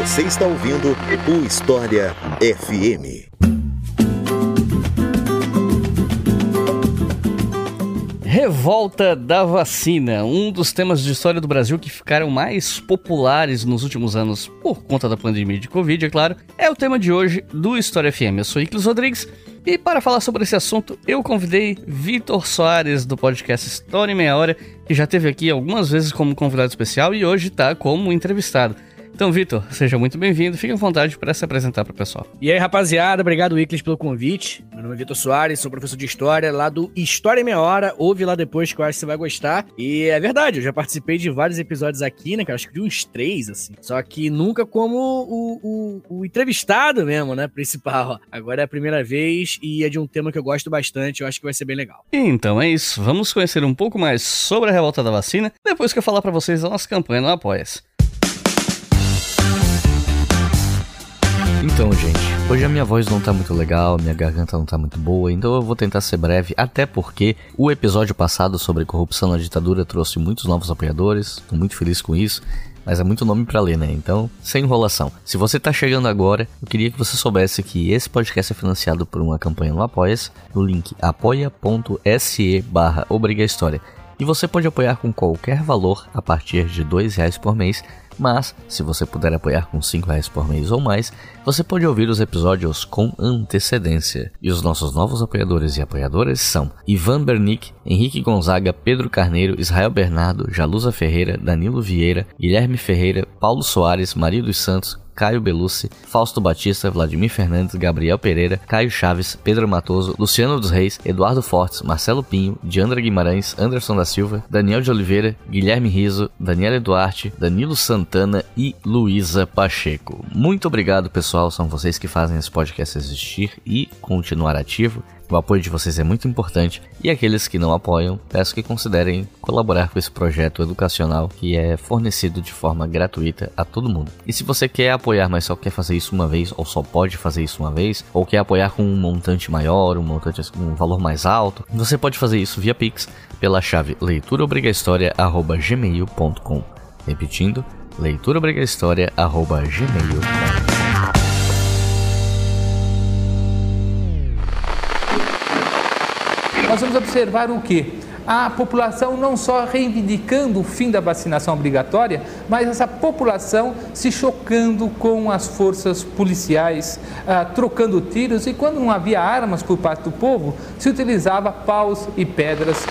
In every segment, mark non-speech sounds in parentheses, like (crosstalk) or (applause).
Você está ouvindo o História FM. Revolta da vacina, um dos temas de história do Brasil que ficaram mais populares nos últimos anos por conta da pandemia de Covid, é claro, é o tema de hoje do História FM. Eu sou Iclis Rodrigues e para falar sobre esse assunto, eu convidei Vitor Soares do podcast em Meia Hora, que já teve aqui algumas vezes como convidado especial e hoje está como entrevistado. Então, Vitor, seja muito bem-vindo. Fique à vontade para se apresentar para o pessoal. E aí, rapaziada, obrigado, Wiclis, pelo convite. Meu nome é Vitor Soares, sou professor de História lá do História em Meia Hora. Ouve lá depois que eu acho que você vai gostar. E é verdade, eu já participei de vários episódios aqui, né, cara? Acho que de uns três, assim. Só que nunca como o, o, o entrevistado mesmo, né, principal. Agora é a primeira vez e é de um tema que eu gosto bastante. Eu acho que vai ser bem legal. Então é isso. Vamos conhecer um pouco mais sobre a revolta da vacina depois que eu falar para vocês a nossa campanha no Apoia-se. Então, gente, hoje a minha voz não tá muito legal, minha garganta não tá muito boa, então eu vou tentar ser breve, até porque o episódio passado sobre corrupção na ditadura trouxe muitos novos apoiadores, tô muito feliz com isso. Mas é muito nome para ler, né? Então, sem enrolação. Se você tá chegando agora, eu queria que você soubesse que esse podcast é financiado por uma campanha no Apoia-se, no link apoia.se barra. E você pode apoiar com qualquer valor a partir de R$ reais por mês mas, se você puder apoiar com 5 reais por mês ou mais, você pode ouvir os episódios com antecedência. E os nossos novos apoiadores e apoiadoras são Ivan Bernick, Henrique Gonzaga, Pedro Carneiro, Israel Bernardo, Jalusa Ferreira, Danilo Vieira, Guilherme Ferreira, Paulo Soares, Maria dos Santos, Caio Belucci, Fausto Batista, Vladimir Fernandes, Gabriel Pereira, Caio Chaves, Pedro Matoso, Luciano dos Reis, Eduardo Fortes, Marcelo Pinho, Diandra Guimarães, Anderson da Silva, Daniel de Oliveira, Guilherme Riso, Daniela Duarte, Danilo Santana e Luísa Pacheco. Muito obrigado, pessoal. São vocês que fazem esse podcast existir e continuar ativo. O apoio de vocês é muito importante e aqueles que não apoiam, peço que considerem colaborar com esse projeto educacional que é fornecido de forma gratuita a todo mundo. E se você quer apoiar, mas só quer fazer isso uma vez, ou só pode fazer isso uma vez, ou quer apoiar com um montante maior, um montante um valor mais alto, você pode fazer isso via Pix pela chave leituraobrigahistoria@gmail.com. Repetindo, leituraobrigahistoria@gmail.com. nós vamos observar o que? A população não só reivindicando o fim da vacinação obrigatória, mas essa população se chocando com as forças policiais, ah, trocando tiros e quando não havia armas por parte do povo, se utilizava paus e pedras.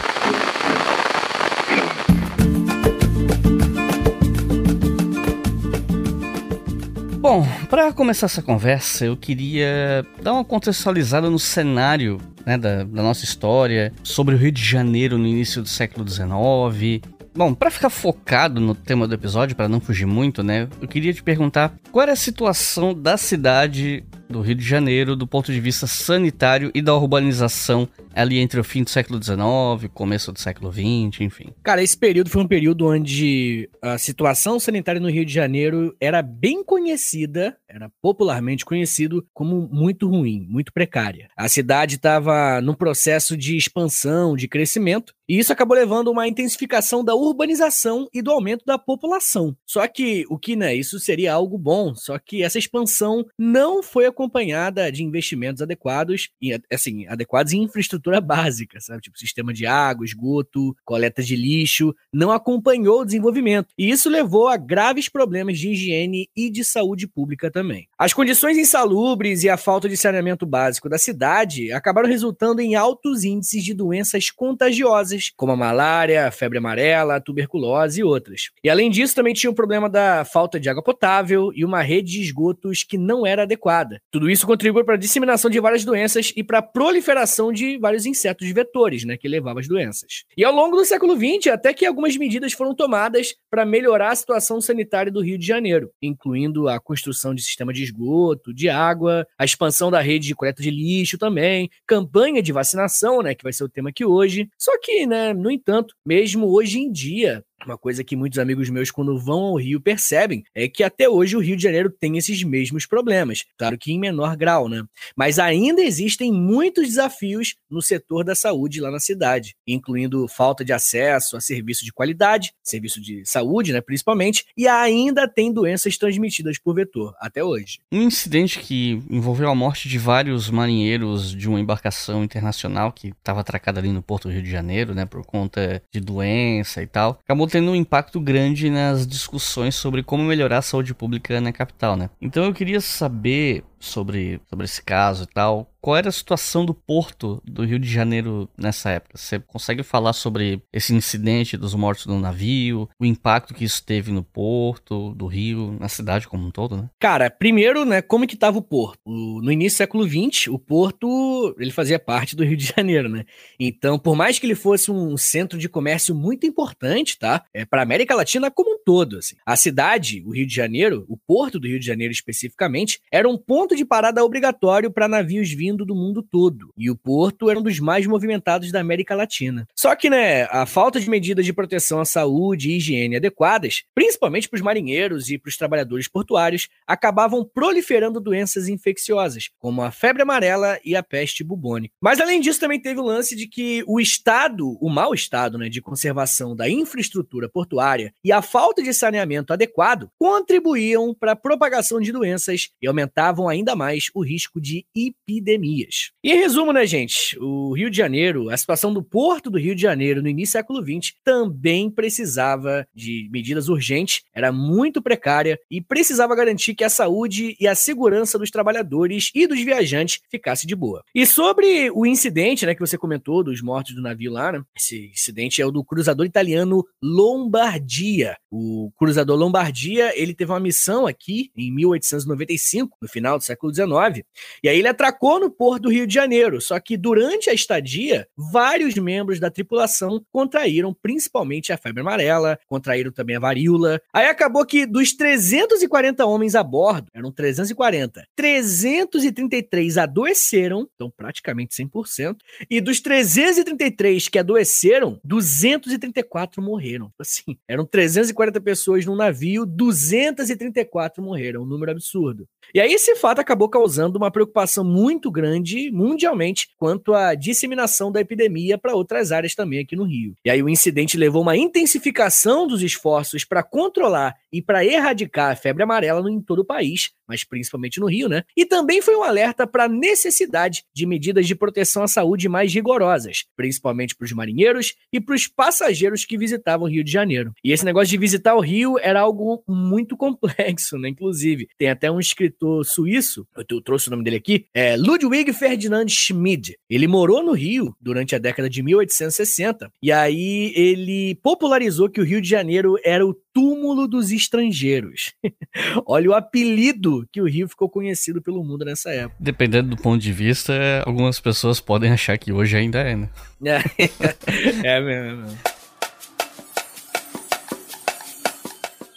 Bom, para começar essa conversa, eu queria dar uma contextualizada no cenário né, da, da nossa história, sobre o Rio de Janeiro no início do século XIX, Bom, para ficar focado no tema do episódio, para não fugir muito, né? Eu queria te perguntar qual era a situação da cidade do Rio de Janeiro do ponto de vista sanitário e da urbanização ali entre o fim do século XIX, começo do século XX, enfim. Cara, esse período foi um período onde a situação sanitária no Rio de Janeiro era bem conhecida, era popularmente conhecido como muito ruim, muito precária. A cidade estava num processo de expansão, de crescimento, e isso acabou levando a uma intensificação da urbanização e do aumento da população. Só que o que, né, isso seria algo bom, só que essa expansão não foi acompanhada de investimentos adequados, e assim, adequados em infraestrutura básica, sabe? Tipo, sistema de água, esgoto, coleta de lixo, não acompanhou o desenvolvimento. E isso levou a graves problemas de higiene e de saúde pública também. As condições insalubres e a falta de saneamento básico da cidade acabaram resultando em altos índices de doenças contagiosas, como a malária, a febre amarela, a tuberculose e outras. E além disso, também tinha o problema da falta de água potável e uma rede de esgotos que não era adequada. Tudo isso contribuiu para a disseminação de várias doenças e para a proliferação de vários vários insetos vetores, né, que levavam as doenças. E ao longo do século XX, até que algumas medidas foram tomadas para melhorar a situação sanitária do Rio de Janeiro, incluindo a construção de sistema de esgoto, de água, a expansão da rede de coleta de lixo também, campanha de vacinação, né, que vai ser o tema aqui hoje. Só que, né, no entanto, mesmo hoje em dia, Uma coisa que muitos amigos meus, quando vão ao Rio, percebem é que até hoje o Rio de Janeiro tem esses mesmos problemas. Claro que em menor grau, né? Mas ainda existem muitos desafios no setor da saúde lá na cidade, incluindo falta de acesso a serviço de qualidade, serviço de saúde, né, principalmente, e ainda tem doenças transmitidas por vetor, até hoje. Um incidente que envolveu a morte de vários marinheiros de uma embarcação internacional que estava atracada ali no Porto do Rio de Janeiro, né, por conta de doença e tal, acabou tendo um impacto grande nas discussões sobre como melhorar a saúde pública na capital, né? Então eu queria saber sobre, sobre esse caso e tal. Qual era a situação do porto do Rio de Janeiro nessa época? Você consegue falar sobre esse incidente dos mortos no navio, o impacto que isso teve no porto do Rio, na cidade como um todo, né? Cara, primeiro, né, como que estava o porto? No início do século XX, o porto, ele fazia parte do Rio de Janeiro, né? Então, por mais que ele fosse um centro de comércio muito importante, tá? É, para a América Latina como um todo, assim. A cidade, o Rio de Janeiro, o porto do Rio de Janeiro especificamente, era um ponto de parada obrigatório para navios vindo do mundo todo. E o porto era um dos mais movimentados da América Latina. Só que, né, a falta de medidas de proteção à saúde e higiene adequadas, principalmente para os marinheiros e para os trabalhadores portuários, acabavam proliferando doenças infecciosas, como a febre amarela e a peste bubônica. Mas além disso, também teve o lance de que o estado, o mau estado, né, de conservação da infraestrutura portuária e a falta de saneamento adequado contribuíam para a propagação de doenças e aumentavam ainda ainda mais o risco de epidemias. E em resumo, né, gente? O Rio de Janeiro, a situação do porto do Rio de Janeiro no início do século XX também precisava de medidas urgentes, era muito precária e precisava garantir que a saúde e a segurança dos trabalhadores e dos viajantes ficasse de boa. E sobre o incidente, né, que você comentou dos mortos do navio lá, né? Esse incidente é o do cruzador italiano Lombardia. O cruzador Lombardia, ele teve uma missão aqui em 1895, no final do século XIX. E aí ele atracou no porto do Rio de Janeiro, só que durante a estadia, vários membros da tripulação contraíram principalmente a febre amarela, contraíram também a varíola. Aí acabou que dos 340 homens a bordo, eram 340, 333 adoeceram, então praticamente 100%, e dos 333 que adoeceram, 234 morreram. Assim, eram 340 pessoas num navio, 234 morreram, um número absurdo. E aí esse fato acabou causando uma preocupação muito grande mundialmente quanto à disseminação da epidemia para outras áreas também aqui no Rio. E aí o incidente levou uma intensificação dos esforços para controlar e para erradicar a febre amarela em todo o país, mas principalmente no Rio, né? E também foi um alerta para a necessidade de medidas de proteção à saúde mais rigorosas, principalmente para os marinheiros e para os passageiros que visitavam o Rio de Janeiro. E esse negócio de visitar o Rio era algo muito (laughs) complexo, né? Inclusive, tem até um escritor suíço, eu trouxe o nome dele aqui, é Ludwig Ferdinand Schmid. Ele morou no Rio durante a década de 1860 e aí ele popularizou que o Rio de Janeiro era o túmulo dos estrangeiros. (laughs) Olha o apelido que o Rio ficou conhecido pelo mundo nessa época. Dependendo do ponto de vista, algumas pessoas podem achar que hoje ainda é, né? (laughs) é mesmo.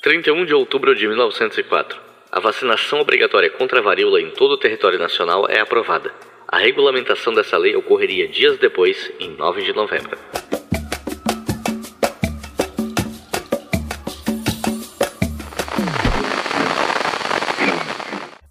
31 de outubro de 1904. A vacinação obrigatória contra a varíola em todo o território nacional é aprovada. A regulamentação dessa lei ocorreria dias depois, em 9 de novembro.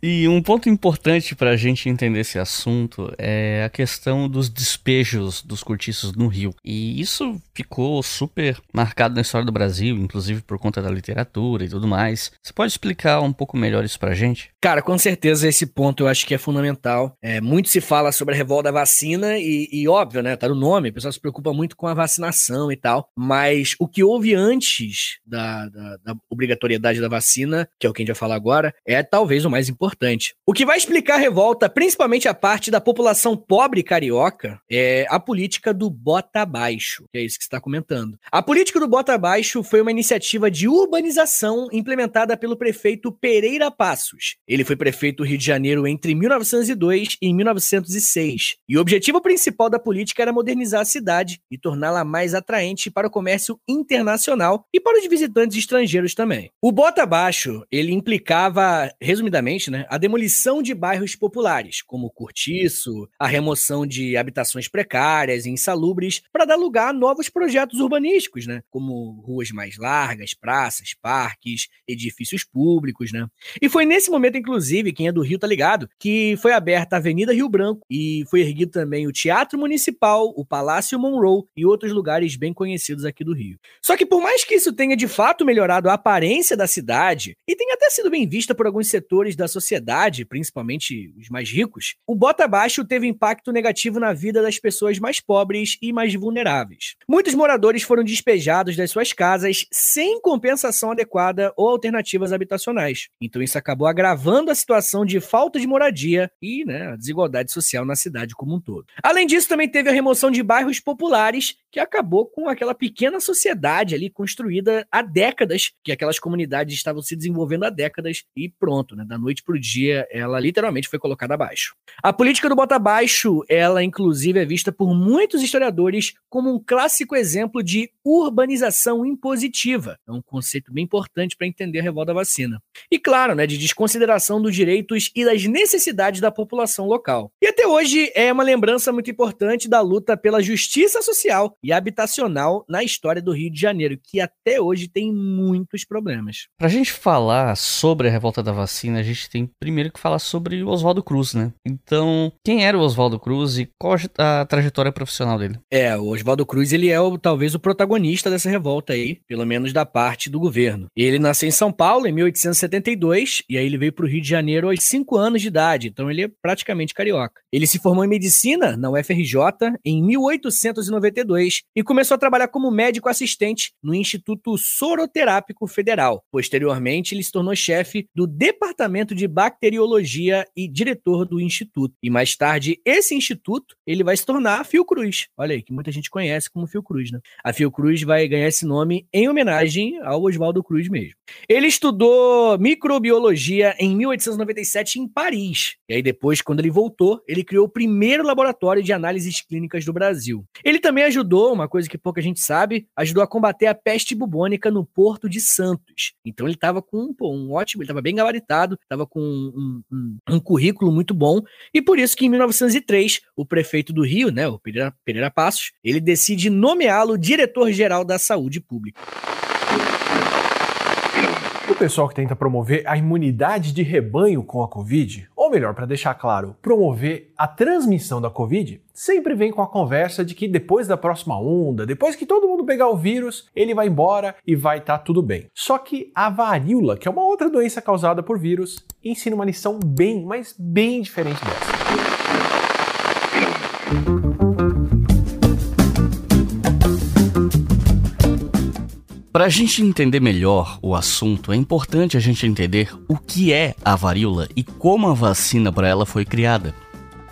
E um ponto importante para a gente entender esse assunto é a questão dos despejos dos cortiços no rio. E isso ficou super marcado na história do Brasil, inclusive por conta da literatura e tudo mais. Você pode explicar um pouco melhor isso para a gente? Cara, com certeza esse ponto eu acho que é fundamental. É, muito se fala sobre a revolta vacina e, e, óbvio, né? Tá no nome, o pessoal se preocupa muito com a vacinação e tal. Mas o que houve antes da, da, da obrigatoriedade da vacina, que é o que a gente vai falar agora, é talvez o mais importante importante. O que vai explicar a revolta, principalmente a parte da população pobre carioca, é a política do bota abaixo, que é isso que está comentando. A política do bota abaixo foi uma iniciativa de urbanização implementada pelo prefeito Pereira Passos. Ele foi prefeito do Rio de Janeiro entre 1902 e 1906. E o objetivo principal da política era modernizar a cidade e torná-la mais atraente para o comércio internacional e para os visitantes estrangeiros também. O bota abaixo, ele implicava, resumidamente, né, a demolição de bairros populares, como o Curtiço, a remoção de habitações precárias e insalubres, para dar lugar a novos projetos urbanísticos, né, como ruas mais largas, praças, parques, edifícios públicos. Né. E foi nesse momento, inclusive, quem é do Rio tá ligado, que foi aberta a Avenida Rio Branco e foi erguido também o Teatro Municipal, o Palácio Monroe e outros lugares bem conhecidos aqui do Rio. Só que por mais que isso tenha de fato melhorado a aparência da cidade e tenha até sido bem vista por alguns setores da sociedade, principalmente os mais ricos, o bota abaixo teve impacto negativo na vida das pessoas mais pobres e mais vulneráveis. Muitos moradores foram despejados das suas casas sem compensação adequada ou alternativas habitacionais. Então isso acabou agravando a situação de falta de moradia e né, a desigualdade social na cidade como um todo. Além disso, também teve a remoção de bairros populares que acabou com aquela pequena sociedade ali construída há décadas, que aquelas comunidades estavam se desenvolvendo há décadas e pronto, né? Da noite pro dia, ela literalmente foi colocada abaixo. A política do bota abaixo, ela inclusive é vista por muitos historiadores como um clássico exemplo de urbanização impositiva. É um conceito bem importante para entender a revolta da vacina. E claro, né, de desconsideração dos direitos e das necessidades da população local. E até hoje é uma lembrança muito importante da luta pela justiça social e habitacional na história do Rio de Janeiro, que até hoje tem muitos problemas. Pra gente falar sobre a revolta da vacina, a gente tem primeiro que falar sobre o Oswaldo Cruz, né? Então, quem era o Oswaldo Cruz e qual a trajetória profissional dele? É, o Oswaldo Cruz, ele é o, talvez o protagonista dessa revolta aí, pelo menos da parte do governo. Ele nasceu em São Paulo em 1872 e aí ele veio pro Rio de Janeiro aos 5 anos de idade, então ele é praticamente carioca. Ele se formou em medicina na UFRJ em 1892 e começou a trabalhar como médico assistente no Instituto Soroterápico Federal. Posteriormente, ele se tornou chefe do Departamento de Bacteriologia e diretor do instituto. E mais tarde, esse instituto, ele vai se tornar a Fiocruz. Olha aí, que muita gente conhece como Fiocruz, né? A Fiocruz vai ganhar esse nome em homenagem ao Oswaldo Cruz mesmo. Ele estudou microbiologia em 1897 em Paris. E aí depois, quando ele voltou, ele criou o primeiro laboratório de análises clínicas do Brasil. Ele também ajudou, uma coisa que pouca gente sabe, ajudou a combater a peste bubônica no Porto de Santos. Então ele estava com pô, um ótimo, ele estava bem gabaritado, estava com um, um, um, currículo muito bom, e por isso que em 1903, o prefeito do Rio, né, o Pereira, Pereira Passos, ele decide nomeá-lo diretor-geral da saúde pública pessoal que tenta promover a imunidade de rebanho com a Covid, ou melhor, para deixar claro, promover a transmissão da Covid, sempre vem com a conversa de que depois da próxima onda, depois que todo mundo pegar o vírus, ele vai embora e vai estar tá tudo bem. Só que a varíola, que é uma outra doença causada por vírus, ensina uma lição bem, mas bem diferente dessa. Para a gente entender melhor o assunto, é importante a gente entender o que é a varíola e como a vacina para ela foi criada.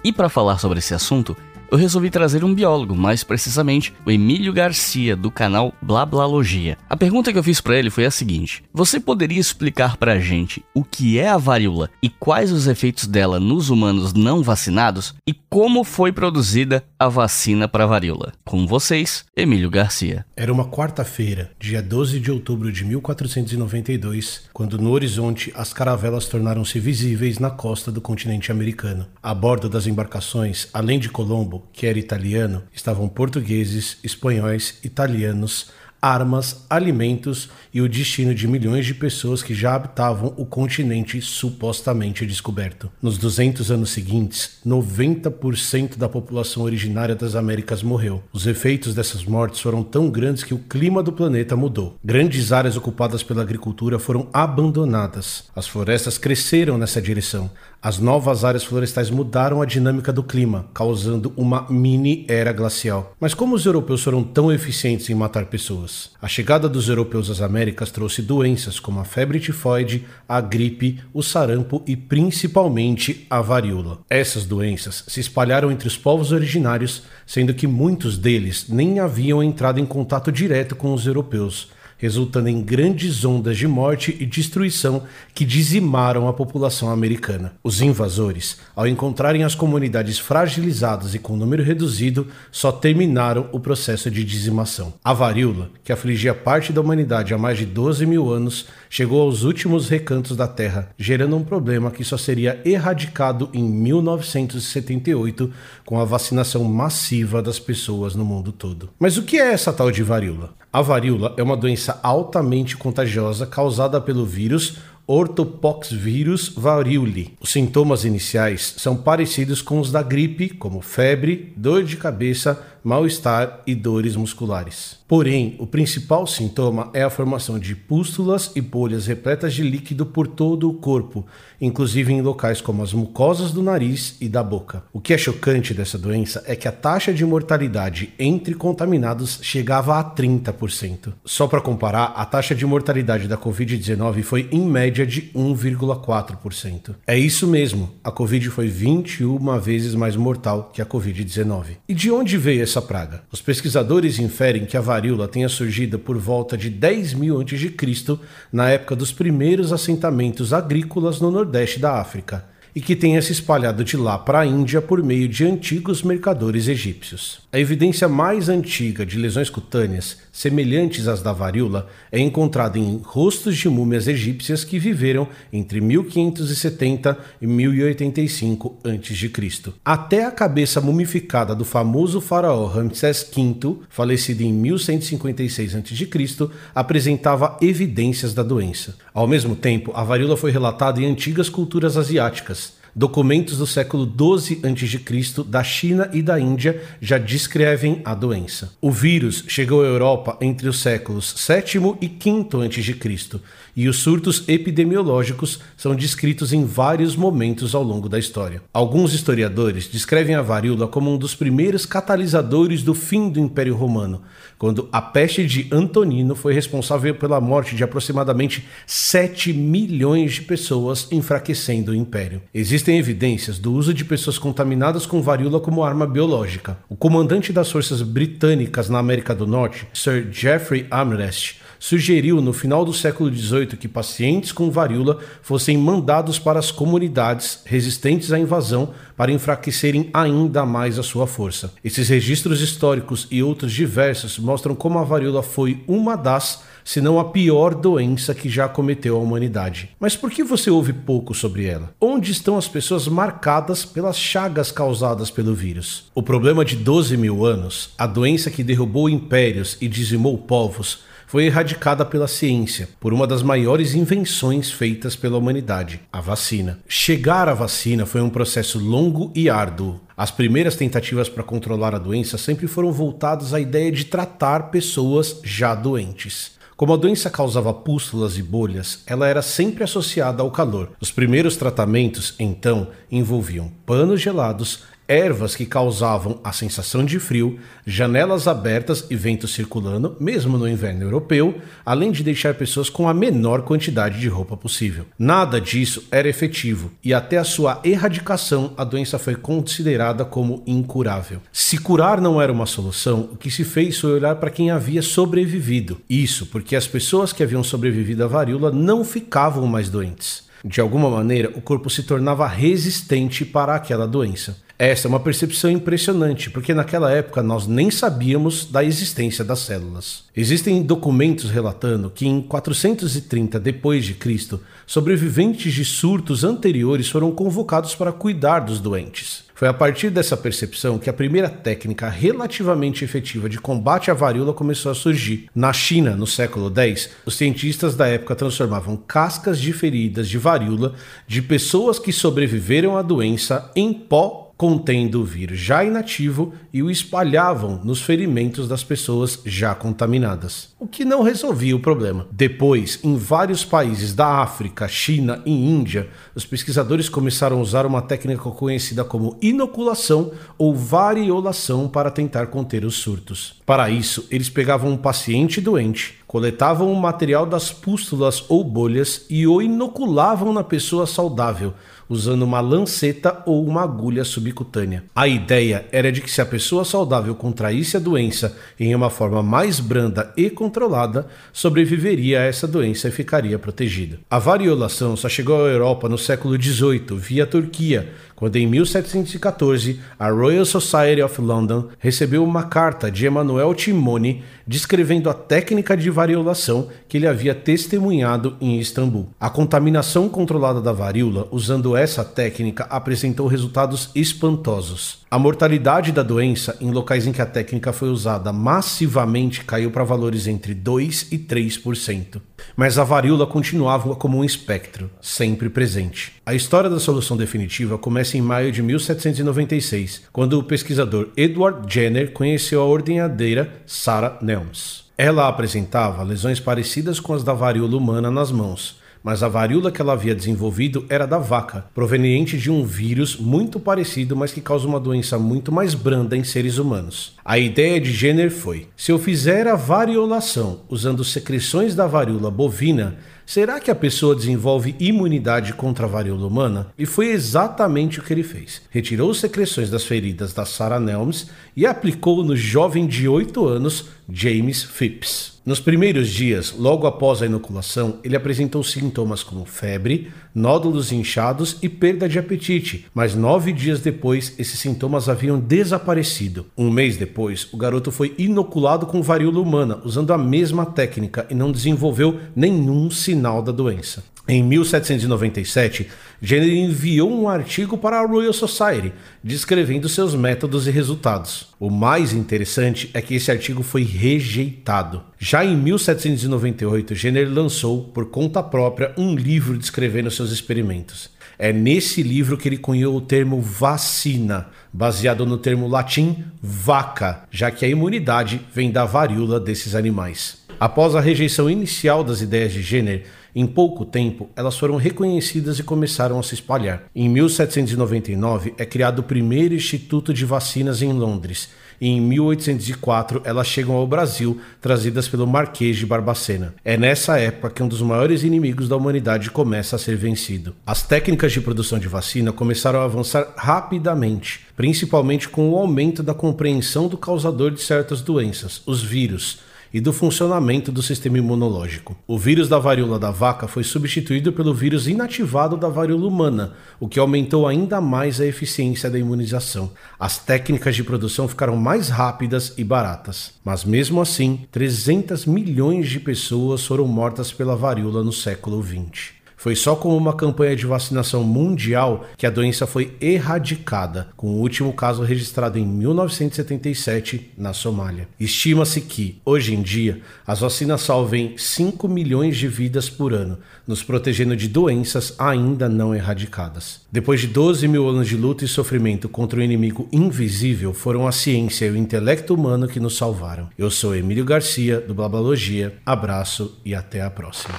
E para falar sobre esse assunto, eu resolvi trazer um biólogo, mais precisamente o Emílio Garcia, do canal Blablalogia. A pergunta que eu fiz para ele foi a seguinte: Você poderia explicar para a gente o que é a varíola e quais os efeitos dela nos humanos não vacinados e como foi produzida a vacina para varíola? Com vocês, Emílio Garcia. Era uma quarta-feira, dia 12 de outubro de 1492, quando no horizonte as caravelas tornaram-se visíveis na costa do continente americano. A bordo das embarcações, além de Colombo, que era italiano, estavam portugueses, espanhóis, italianos, armas, alimentos e o destino de milhões de pessoas que já habitavam o continente supostamente descoberto. Nos 200 anos seguintes, 90% da população originária das Américas morreu. Os efeitos dessas mortes foram tão grandes que o clima do planeta mudou. Grandes áreas ocupadas pela agricultura foram abandonadas. As florestas cresceram nessa direção. As novas áreas florestais mudaram a dinâmica do clima, causando uma mini era glacial. Mas como os europeus foram tão eficientes em matar pessoas? A chegada dos europeus às Américas trouxe doenças como a febre tifoide, a gripe, o sarampo e principalmente a varíola. Essas doenças se espalharam entre os povos originários, sendo que muitos deles nem haviam entrado em contato direto com os europeus resultando em grandes ondas de morte e destruição que dizimaram a população americana. Os invasores, ao encontrarem as comunidades fragilizadas e com número reduzido, só terminaram o processo de dizimação. A varíola, que afligia parte da humanidade há mais de 12 mil anos, chegou aos últimos recantos da Terra, gerando um problema que só seria erradicado em 1978 com a vacinação massiva das pessoas no mundo todo. Mas o que é essa tal de varíola? A varíola é uma doença altamente contagiosa causada pelo vírus Orthopoxvirus varioli. Os sintomas iniciais são parecidos com os da gripe, como febre, dor de cabeça, mal-estar e dores musculares. Porém, o principal sintoma é a formação de pústulas e bolhas repletas de líquido por todo o corpo, inclusive em locais como as mucosas do nariz e da boca. O que é chocante dessa doença é que a taxa de mortalidade entre contaminados chegava a 30%. Só para comparar, a taxa de mortalidade da Covid-19 foi em média de 1,4%. É isso mesmo, a Covid foi 21 vezes mais mortal que a Covid-19. E de onde veio essa praga? Os pesquisadores inferem que a varíola tenha surgido por volta de 10 mil a.C., na época dos primeiros assentamentos agrícolas no nordeste da África e que tenha se espalhado de lá para a Índia por meio de antigos mercadores egípcios. A evidência mais antiga de lesões cutâneas semelhantes às da varíola é encontrada em rostos de múmias egípcias que viveram entre 1570 e 1085 a.C. Até a cabeça mumificada do famoso faraó Ramsés V, falecido em 1156 a.C., apresentava evidências da doença. Ao mesmo tempo, a varíola foi relatada em antigas culturas asiáticas, Documentos do século 12 a.C. da China e da Índia já descrevem a doença. O vírus chegou à Europa entre os séculos 7 e 5 a.C. e os surtos epidemiológicos são descritos em vários momentos ao longo da história. Alguns historiadores descrevem a varíola como um dos primeiros catalisadores do fim do Império Romano, quando a peste de Antonino foi responsável pela morte de aproximadamente 7 milhões de pessoas, enfraquecendo o império. Existem evidências do uso de pessoas contaminadas com varíola como arma biológica. O comandante das forças britânicas na América do Norte, Sir Geoffrey Armstrong, sugeriu no final do século XVIII que pacientes com varíola fossem mandados para as comunidades resistentes à invasão para enfraquecerem ainda mais a sua força. Esses registros históricos e outros diversos mostram como a varíola foi uma das se não a pior doença que já cometeu a humanidade. Mas por que você ouve pouco sobre ela? Onde estão as pessoas marcadas pelas chagas causadas pelo vírus? O problema de 12 mil anos, a doença que derrubou impérios e dizimou povos, foi erradicada pela ciência por uma das maiores invenções feitas pela humanidade, a vacina. Chegar à vacina foi um processo longo e árduo. As primeiras tentativas para controlar a doença sempre foram voltadas à ideia de tratar pessoas já doentes. Como a doença causava pústulas e bolhas, ela era sempre associada ao calor. Os primeiros tratamentos, então, envolviam panos gelados, ervas que causavam a sensação de frio, janelas abertas e vento circulando, mesmo no inverno europeu, além de deixar pessoas com a menor quantidade de roupa possível. Nada disso era efetivo e até a sua erradicação a doença foi considerada como incurável. Se curar não era uma solução, o que se fez foi olhar para quem havia sobrevivido. Isso porque as pessoas que haviam sobrevivido à varíola não ficavam mais doentes. De alguma maneira, o corpo se tornava resistente para aquela doença. Essa é uma percepção impressionante, porque naquela época nós nem sabíamos da existência das células. Existem documentos relatando que em 430 depois de Cristo, sobreviventes de surtos anteriores foram convocados para cuidar dos doentes. Foi a partir dessa percepção que a primeira técnica relativamente efetiva de combate à varíola começou a surgir. Na China, no século X, os cientistas da época transformavam cascas de feridas de varíola de pessoas que sobreviveram à doença em pó contendo o vírus já inativo e o espalhavam nos ferimentos das pessoas já contaminadas, o que não resolvia o problema. Depois, em vários países da África, China e Índia, os pesquisadores começaram a usar uma técnica conhecida como inoculação ou variolação para tentar conter os surtos. Para isso, eles pegavam um paciente doente coletavam o material das pústulas ou bolhas e o inoculavam na pessoa saudável, usando uma lanceta ou uma agulha subcutânea. A ideia era de que se a pessoa saudável contraísse a doença em uma forma mais branda e controlada, sobreviveria a essa doença e ficaria protegida. A variolação só chegou à Europa no século XVIII via Turquia, quando em 1714 a Royal Society of London recebeu uma carta de Emanuel Timoni descrevendo a técnica de variolação que ele havia testemunhado em Istambul. A contaminação controlada da varíola usando essa técnica apresentou resultados espantosos. A mortalidade da doença em locais em que a técnica foi usada massivamente caiu para valores entre 2 e 3%. Mas a varíola continuava como um espectro, sempre presente. A história da solução definitiva começa em maio de 1796, quando o pesquisador Edward Jenner conheceu a ordenhadeira Sarah Nelms. Ela apresentava lesões parecidas com as da varíola humana nas mãos, mas a varíola que ela havia desenvolvido era da vaca, proveniente de um vírus muito parecido, mas que causa uma doença muito mais branda em seres humanos. A ideia de Jenner foi: se eu fizer a variolação usando secreções da varíola bovina, Será que a pessoa desenvolve imunidade contra a varíola humana? E foi exatamente o que ele fez. Retirou secreções das feridas da Sarah Nelms e aplicou no jovem de 8 anos, James Phipps. Nos primeiros dias, logo após a inoculação, ele apresentou sintomas como febre, nódulos inchados e perda de apetite, mas nove dias depois, esses sintomas haviam desaparecido. Um mês depois, o garoto foi inoculado com varíola humana, usando a mesma técnica, e não desenvolveu nenhum sinal da doença. Em 1797, Jenner enviou um artigo para a Royal Society descrevendo seus métodos e resultados. O mais interessante é que esse artigo foi rejeitado. Já em 1798, Jenner lançou, por conta própria, um livro descrevendo seus experimentos. É nesse livro que ele cunhou o termo vacina, baseado no termo latim vaca, já que a imunidade vem da varíola desses animais. Após a rejeição inicial das ideias de Jenner, em pouco tempo, elas foram reconhecidas e começaram a se espalhar. Em 1799 é criado o primeiro Instituto de Vacinas em Londres. E em 1804 elas chegam ao Brasil, trazidas pelo Marquês de Barbacena. É nessa época que um dos maiores inimigos da humanidade começa a ser vencido. As técnicas de produção de vacina começaram a avançar rapidamente, principalmente com o aumento da compreensão do causador de certas doenças, os vírus e do funcionamento do sistema imunológico. O vírus da varíola da vaca foi substituído pelo vírus inativado da varíola humana, o que aumentou ainda mais a eficiência da imunização. As técnicas de produção ficaram mais rápidas e baratas. Mas mesmo assim, 300 milhões de pessoas foram mortas pela varíola no século XX. Foi só com uma campanha de vacinação mundial que a doença foi erradicada, com o último caso registrado em 1977 na Somália. Estima-se que, hoje em dia, as vacinas salvem 5 milhões de vidas por ano, nos protegendo de doenças ainda não erradicadas. Depois de 12 mil anos de luta e sofrimento contra o inimigo invisível, foram a ciência e o intelecto humano que nos salvaram. Eu sou Emílio Garcia, do Blabalogia. Abraço e até a próxima.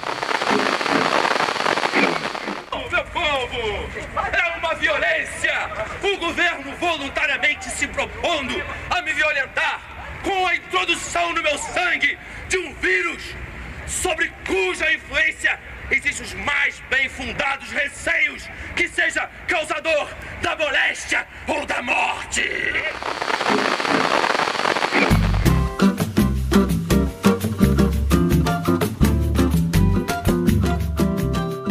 O governo voluntariamente se propondo a me violentar com a introdução no meu sangue de um vírus sobre cuja influência existem os mais bem fundados receios que seja causador da moléstia ou da morte.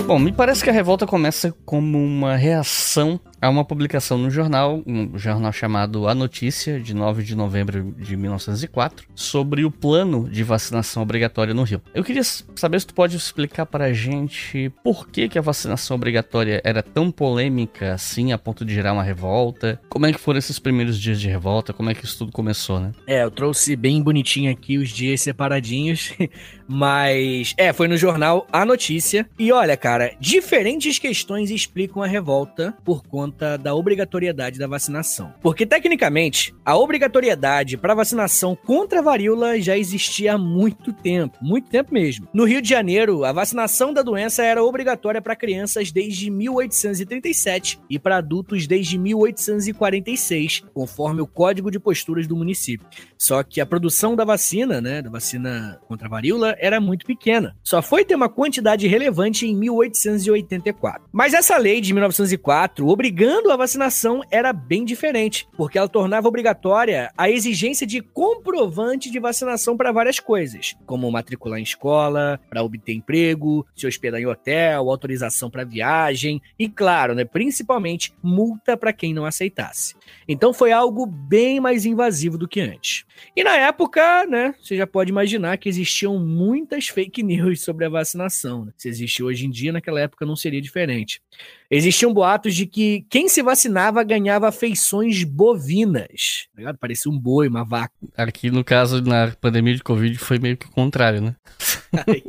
Bom, me parece que a revolta começa como uma reação a uma publicação no jornal, um jornal chamado A Notícia, de 9 de novembro de 1904, sobre o plano de vacinação obrigatória no Rio. Eu queria saber se tu pode explicar para a gente por que, que a vacinação obrigatória era tão polêmica assim, a ponto de gerar uma revolta. Como é que foram esses primeiros dias de revolta? Como é que isso tudo começou, né? É, eu trouxe bem bonitinho aqui os dias separadinhos, (laughs) mas é, foi no jornal A Notícia. E olha, cara, diferentes questões explicam a revolta por conta conta da obrigatoriedade da vacinação. Porque, tecnicamente, a obrigatoriedade para vacinação contra a varíola já existia há muito tempo, muito tempo mesmo. No Rio de Janeiro, a vacinação da doença era obrigatória para crianças desde 1837 e para adultos desde 1846, conforme o Código de Posturas do município. Só que a produção da vacina, né, da vacina contra a varíola, era muito pequena. Só foi ter uma quantidade relevante em 1884. Mas essa lei de 1904, obrigando a vacinação, era bem diferente, porque ela tornava obrigatória a exigência de comprovante de vacinação para várias coisas, como matricular em escola, para obter emprego, se hospedar em hotel, autorização para viagem e, claro, né, principalmente multa para quem não aceitasse. Então foi algo bem mais invasivo do que antes. E na época, né, você já pode imaginar que existiam muitas fake news sobre a vacinação. Né? Se existe hoje em dia, naquela época não seria diferente. Existiam boatos de que quem se vacinava ganhava feições bovinas. Tá Parecia um boi, uma vaca. Aqui, no caso, na pandemia de Covid, foi meio que o contrário, né? (laughs) Aí,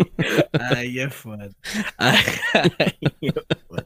aí é foda. Aí, aí é foda.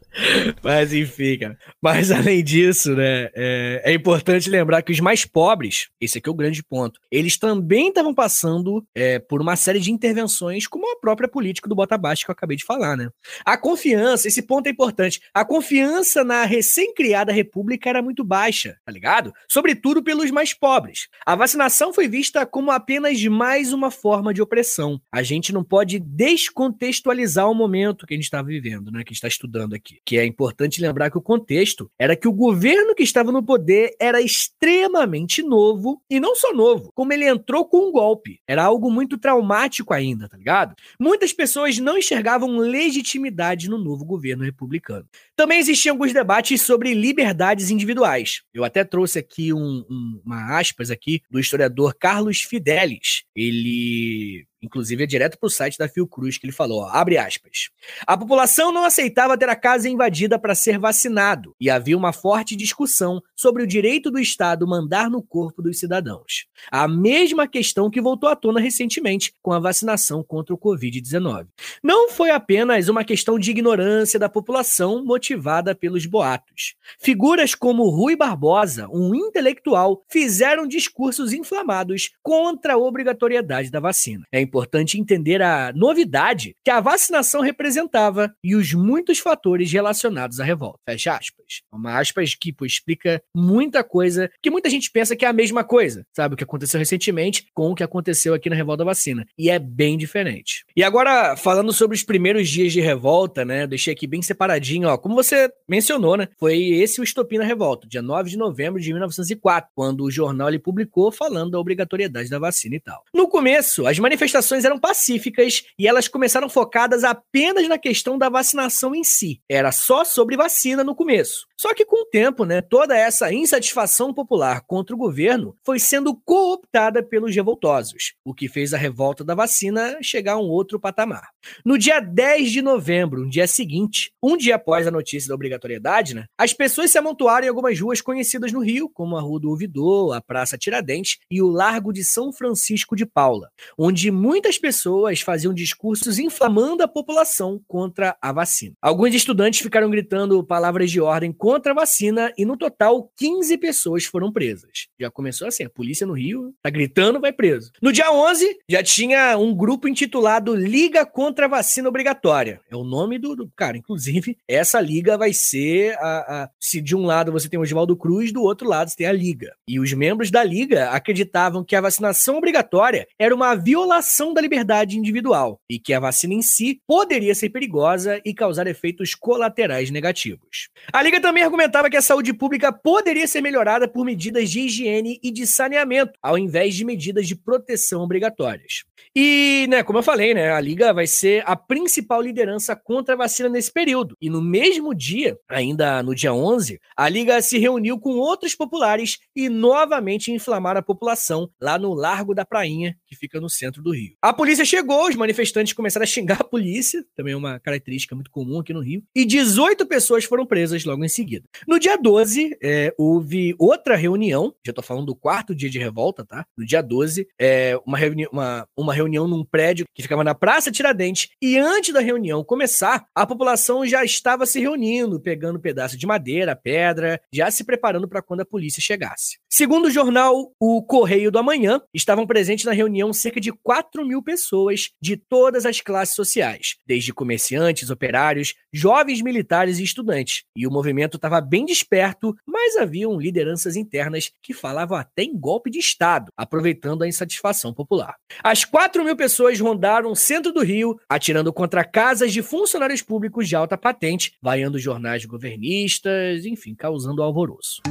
Mas enfim, cara. Mas além disso, né, é, é, importante lembrar que os mais pobres, esse aqui é o grande ponto, eles também estavam passando é, por uma série de intervenções, como a própria política do Bota Baixo que eu acabei de falar, né? A confiança, esse ponto é importante, a confiança na recém-criada república era muito baixa, tá ligado? Sobretudo pelos mais pobres. A vacinação foi vista como apenas mais uma forma de opressão. A gente não pode descontextualizar o momento que a gente está vivendo, né? Que a gente está estudando aqui que é importante lembrar que o contexto era que o governo que estava no poder era extremamente novo, e não só novo, como ele entrou com um golpe. Era algo muito traumático ainda, tá ligado? Muitas pessoas não enxergavam legitimidade no novo governo republicano. Também existiam alguns debates sobre liberdades individuais. Eu até trouxe aqui um, um, uma aspas aqui do historiador Carlos Fidelis. Ele Inclusive, é direto para o site da Fiocruz que ele falou, ó, abre aspas. A população não aceitava ter a casa invadida para ser vacinado e havia uma forte discussão sobre o direito do Estado mandar no corpo dos cidadãos. A mesma questão que voltou à tona recentemente com a vacinação contra o Covid-19. Não foi apenas uma questão de ignorância da população motivada pelos boatos. Figuras como Rui Barbosa, um intelectual, fizeram discursos inflamados contra a obrigatoriedade da vacina. É importante entender a novidade que a vacinação representava e os muitos fatores relacionados à revolta. Fecha aspas. Uma aspas que pô, explica muita coisa que muita gente pensa que é a mesma coisa, sabe? O que aconteceu recentemente com o que aconteceu aqui na revolta da vacina. E é bem diferente. E agora, falando sobre os primeiros dias de revolta, né? Deixei aqui bem separadinho, ó. Como você mencionou, né? Foi esse o estopim na revolta, dia 9 de novembro de 1904, quando o jornal ele publicou falando da obrigatoriedade da vacina e tal. No começo, as manifestações manifestações eram pacíficas e elas começaram focadas apenas na questão da vacinação em si. Era só sobre vacina no começo. Só que com o tempo, né, toda essa insatisfação popular contra o governo foi sendo cooptada pelos revoltosos, o que fez a revolta da vacina chegar a um outro patamar. No dia 10 de novembro, um dia seguinte, um dia após a notícia da obrigatoriedade, né, as pessoas se amontoaram em algumas ruas conhecidas no Rio, como a Rua do Ouvidor, a Praça Tiradentes e o Largo de São Francisco de Paula, onde muitas pessoas faziam discursos inflamando a população contra a vacina. Alguns estudantes ficaram gritando palavras de ordem contra a vacina e, no total, 15 pessoas foram presas. Já começou assim: a polícia no Rio tá gritando, vai preso. No dia 11, já tinha um grupo intitulado Liga contra a Vacina Obrigatória. É o nome do. do cara, inclusive, essa liga vai ser a, a. Se de um lado você tem o Oswaldo Cruz, do outro lado você tem a Liga. E os membros da Liga acreditavam que a vacinação obrigatória era uma violação da liberdade individual e que a vacina em si poderia ser perigosa e causar efeitos colaterais negativos. A Liga também argumentava que a saúde pública poderia ser melhorada por medidas de higiene e de saneamento, ao invés de medidas de proteção obrigatórias. E, né, como eu falei, né, a Liga vai ser a principal liderança contra a vacina nesse período. E no mesmo dia, ainda no dia 11, a Liga se reuniu com outros populares e novamente inflamaram a população lá no Largo da Prainha, que fica no centro do Rio. A polícia chegou, os manifestantes começaram a xingar a polícia, também é uma característica muito comum aqui no Rio, e 18 pessoas foram presas logo em seguida. No dia 12, é, houve outra reunião, já tô falando do quarto dia de revolta, tá? No dia 12, é, uma, reuni uma, uma reunião num prédio que ficava na Praça Tiradentes, e antes da reunião começar, a população já estava se reunindo, pegando pedaço de madeira, pedra, já se preparando para quando a polícia chegasse. Segundo o jornal O Correio do Amanhã, estavam presentes na reunião cerca de 4 mil pessoas de todas as classes sociais, desde comerciantes, operários, jovens militares e estudantes. E o movimento estava bem desperto, mas haviam lideranças internas que falavam até em golpe de Estado, aproveitando a insatisfação popular. As 4 mil pessoas rondaram o centro do Rio, atirando contra casas de funcionários públicos de alta patente, vaiando jornais governistas, enfim, causando alvoroço.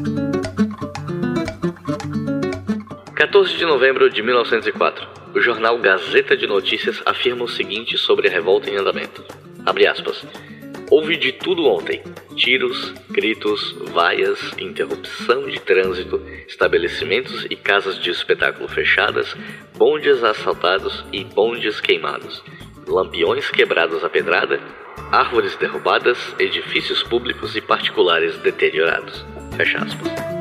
14 de novembro de 1904. O jornal Gazeta de Notícias afirma o seguinte sobre a revolta em andamento. Abre aspas. Houve de tudo ontem: tiros, gritos, vaias, interrupção de trânsito, estabelecimentos e casas de espetáculo fechadas, bondes assaltados e bondes queimados, lampiões quebrados a pedrada, árvores derrubadas, edifícios públicos e particulares deteriorados. Fecha aspas.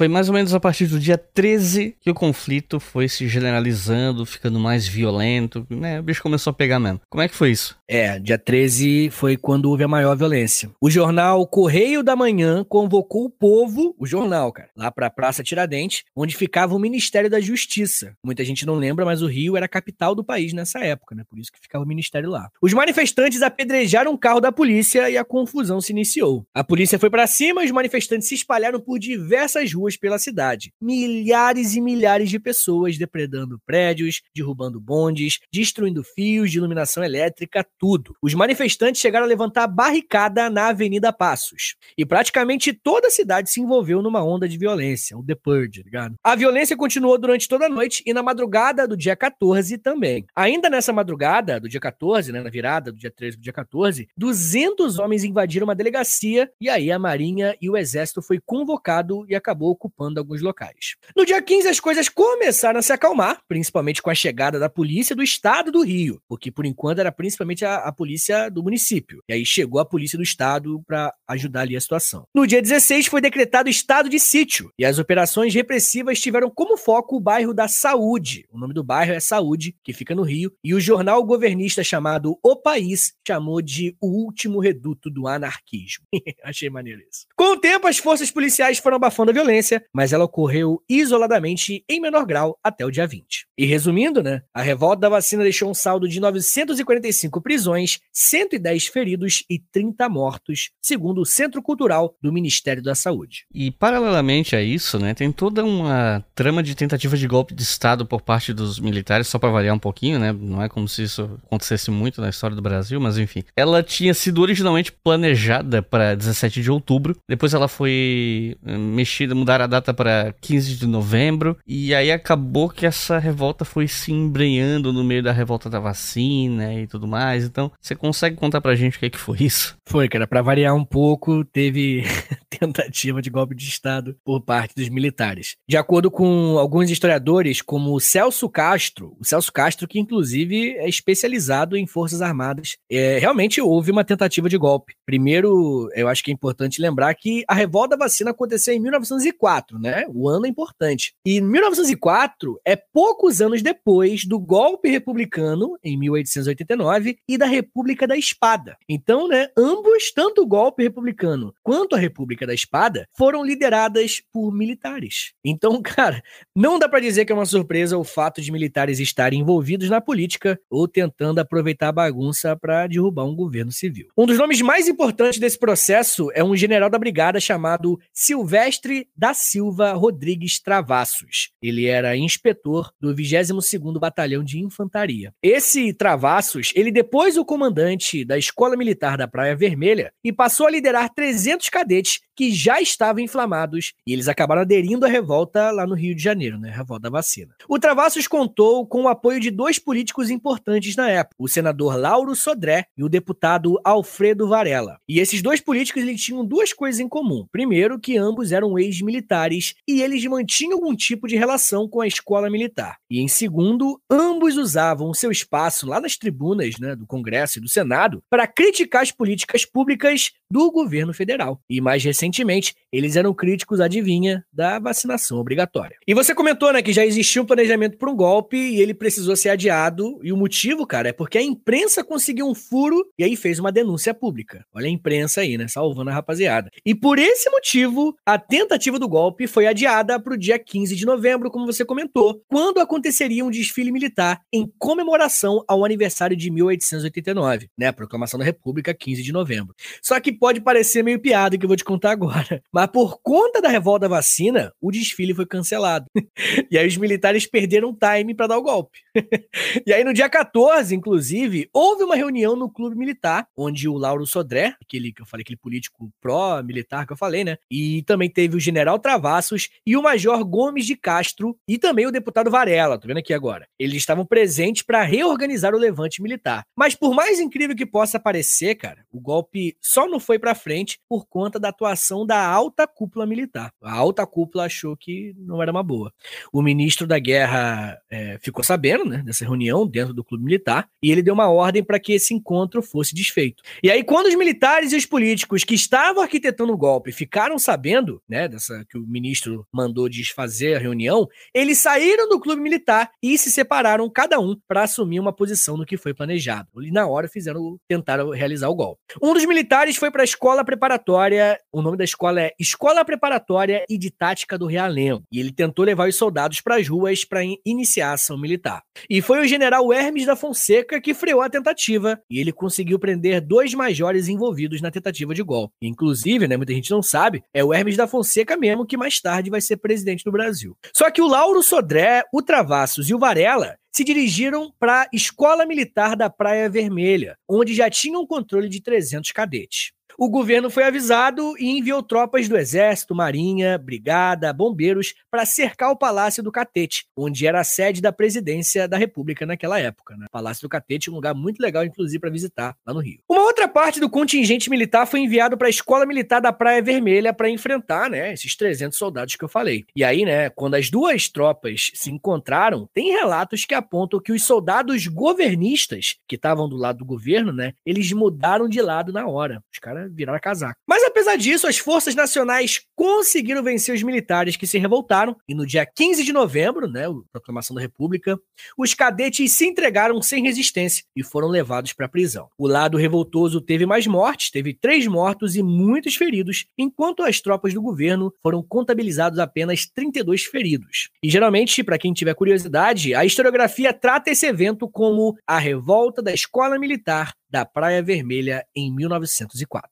Foi mais ou menos a partir do dia 13 que o conflito foi se generalizando, ficando mais violento, né? O bicho começou a pegar mesmo. Como é que foi isso? É, dia 13 foi quando houve a maior violência. O jornal Correio da Manhã convocou o povo, o jornal, cara, lá pra Praça Tiradentes, onde ficava o Ministério da Justiça. Muita gente não lembra, mas o Rio era a capital do país nessa época, né? Por isso que ficava o ministério lá. Os manifestantes apedrejaram um carro da polícia e a confusão se iniciou. A polícia foi para cima e os manifestantes se espalharam por diversas ruas pela cidade. Milhares e milhares de pessoas depredando prédios, derrubando bondes, destruindo fios de iluminação elétrica, tudo. Os manifestantes chegaram a levantar barricada na Avenida Passos. E praticamente toda a cidade se envolveu numa onda de violência, o The Purge, ligado? A violência continuou durante toda a noite e na madrugada do dia 14 também. Ainda nessa madrugada do dia 14, né, na virada do dia 13 pro dia 14, 200 homens invadiram uma delegacia e aí a Marinha e o Exército foi convocado e acabou ocupando alguns locais. No dia 15, as coisas começaram a se acalmar, principalmente com a chegada da polícia do estado do Rio, porque por enquanto era principalmente a, a polícia do município. E aí chegou a polícia do estado para ajudar ali a situação. No dia 16, foi decretado estado de sítio, e as operações repressivas tiveram como foco o bairro da Saúde. O nome do bairro é Saúde, que fica no Rio, e o jornal governista chamado O País chamou de o último reduto do anarquismo. (laughs) Achei maneiro isso. Com o tempo, as forças policiais foram abafando a violência violência, mas ela ocorreu isoladamente em menor grau até o dia 20. E resumindo, né, a revolta da vacina deixou um saldo de 945 prisões, 110 feridos e 30 mortos, segundo o Centro Cultural do Ministério da Saúde. E paralelamente a isso, né, tem toda uma trama de tentativa de golpe de Estado por parte dos militares, só para variar um pouquinho, né, não é como se isso acontecesse muito na história do Brasil, mas enfim. Ela tinha sido originalmente planejada para 17 de outubro, depois ela foi eh, mexida, mudada a data para 15 de novembro. E aí acabou que essa revolta foi se embrenhando no meio da revolta da vacina e tudo mais. Então, você consegue contar pra gente o que, é que foi isso? Foi, cara. Para variar um pouco, teve (laughs) tentativa de golpe de Estado por parte dos militares. De acordo com alguns historiadores, como o Celso Castro, o Celso Castro, que inclusive é especializado em Forças Armadas, é, realmente houve uma tentativa de golpe. Primeiro, eu acho que é importante lembrar que a revolta da vacina aconteceu em 1904. 1904, né? O ano é importante. E 1904 é poucos anos depois do golpe republicano, em 1889, e da República da Espada. Então, né, ambos, tanto o golpe republicano quanto a República da Espada, foram lideradas por militares. Então, (laughs) cara, não dá para dizer que é uma surpresa o fato de militares estarem envolvidos na política ou tentando aproveitar a bagunça para derrubar um governo civil. Um dos nomes mais importantes desse processo é um general da brigada chamado Silvestre da Silva Rodrigues Travassos. Ele era inspetor do 22º Batalhão de Infantaria. Esse Travassos, ele depois o comandante da Escola Militar da Praia Vermelha e passou a liderar 300 cadetes que já estavam inflamados e eles acabaram aderindo à revolta lá no Rio de Janeiro, né? Revolta da vacina. O Travassos contou com o apoio de dois políticos importantes na época, o senador Lauro Sodré e o deputado Alfredo Varela. E esses dois políticos eles tinham duas coisas em comum. Primeiro, que ambos eram ex-militares e eles mantinham algum tipo de relação com a escola militar. E em segundo, ambos usavam o seu espaço lá nas tribunas né, do Congresso e do Senado para criticar as políticas públicas do governo federal. E mais recentemente, recentemente eles eram críticos, adivinha, da vacinação obrigatória. E você comentou, né, que já existia um planejamento para um golpe e ele precisou ser adiado. E o motivo, cara, é porque a imprensa conseguiu um furo e aí fez uma denúncia pública. Olha a imprensa aí, né, salvando a rapaziada. E por esse motivo, a tentativa do golpe foi adiada para o dia 15 de novembro, como você comentou, quando aconteceria um desfile militar em comemoração ao aniversário de 1889, né, a proclamação da República, 15 de novembro. Só que pode parecer meio piada que eu vou te contar agora. Mas (laughs) por conta da revolta vacina, o desfile foi cancelado. (laughs) e aí os militares perderam time para dar o golpe. (laughs) e aí no dia 14, inclusive, houve uma reunião no clube militar, onde o Lauro Sodré, aquele que eu falei, aquele político pró-militar que eu falei, né? E também teve o general Travassos e o major Gomes de Castro e também o deputado Varela, tô vendo aqui agora. Eles estavam presentes para reorganizar o levante militar. Mas por mais incrível que possa parecer, cara, o golpe só não foi para frente por conta da atuação da alta cúpula militar. A alta cúpula achou que não era uma boa. O ministro da Guerra é, ficou sabendo né, dessa reunião dentro do clube militar e ele deu uma ordem para que esse encontro fosse desfeito. E aí, quando os militares e os políticos que estavam arquitetando o golpe ficaram sabendo né, dessa que o ministro mandou desfazer a reunião, eles saíram do clube militar e se separaram cada um para assumir uma posição no que foi planejado. E na hora fizeram tentaram realizar o golpe. Um dos militares foi para a escola preparatória, o nome da escola é Escola Preparatória e de Tática do Realengo, e ele tentou levar os soldados para as ruas para iniciar a ação militar. E foi o general Hermes da Fonseca que freou a tentativa, e ele conseguiu prender dois majores envolvidos na tentativa de golpe. Inclusive, né, muita gente não sabe, é o Hermes da Fonseca mesmo que mais tarde vai ser presidente do Brasil. Só que o Lauro Sodré, o Travassos e o Varela se dirigiram para a Escola Militar da Praia Vermelha, onde já tinham controle de 300 cadetes o governo foi avisado e enviou tropas do Exército, Marinha, Brigada, Bombeiros para cercar o Palácio do Catete, onde era a sede da presidência da República naquela época. Né? Palácio do Catete, um lugar muito legal, inclusive, para visitar lá no Rio. Uma outra parte do contingente militar foi enviado para a Escola Militar da Praia Vermelha para enfrentar né, esses 300 soldados que eu falei. E aí, né, quando as duas tropas se encontraram, tem relatos que apontam que os soldados governistas que estavam do lado do governo, né, eles mudaram de lado na hora. Os caras virar a casaca. Mas apesar disso, as forças nacionais conseguiram vencer os militares que se revoltaram e no dia 15 de novembro, né, a proclamação da República, os cadetes se entregaram sem resistência e foram levados para a prisão. O lado revoltoso teve mais mortes, teve três mortos e muitos feridos, enquanto as tropas do governo foram contabilizados apenas 32 feridos. E geralmente, para quem tiver curiosidade, a historiografia trata esse evento como a revolta da escola militar da Praia Vermelha em 1904.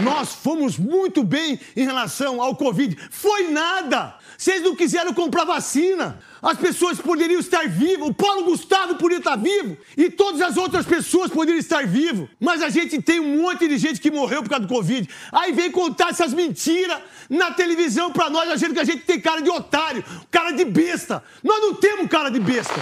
Nós fomos muito bem em relação ao Covid. Foi nada! Vocês não quiseram comprar vacina. As pessoas poderiam estar vivas. O Paulo Gustavo poderia estar vivo. E todas as outras pessoas poderiam estar vivas. Mas a gente tem um monte de gente que morreu por causa do Covid. Aí vem contar essas mentiras na televisão pra nós, achando que a gente tem cara de otário, cara de besta. Nós não temos cara de besta.